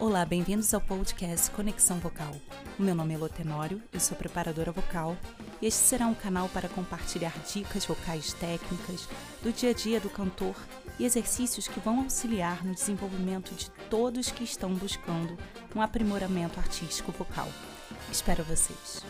Olá, bem-vindos ao podcast Conexão Vocal. O meu nome é Lotenório, eu sou preparadora vocal e este será um canal para compartilhar dicas vocais técnicas do dia a dia do cantor e exercícios que vão auxiliar no desenvolvimento de todos que estão buscando um aprimoramento artístico vocal. Espero vocês!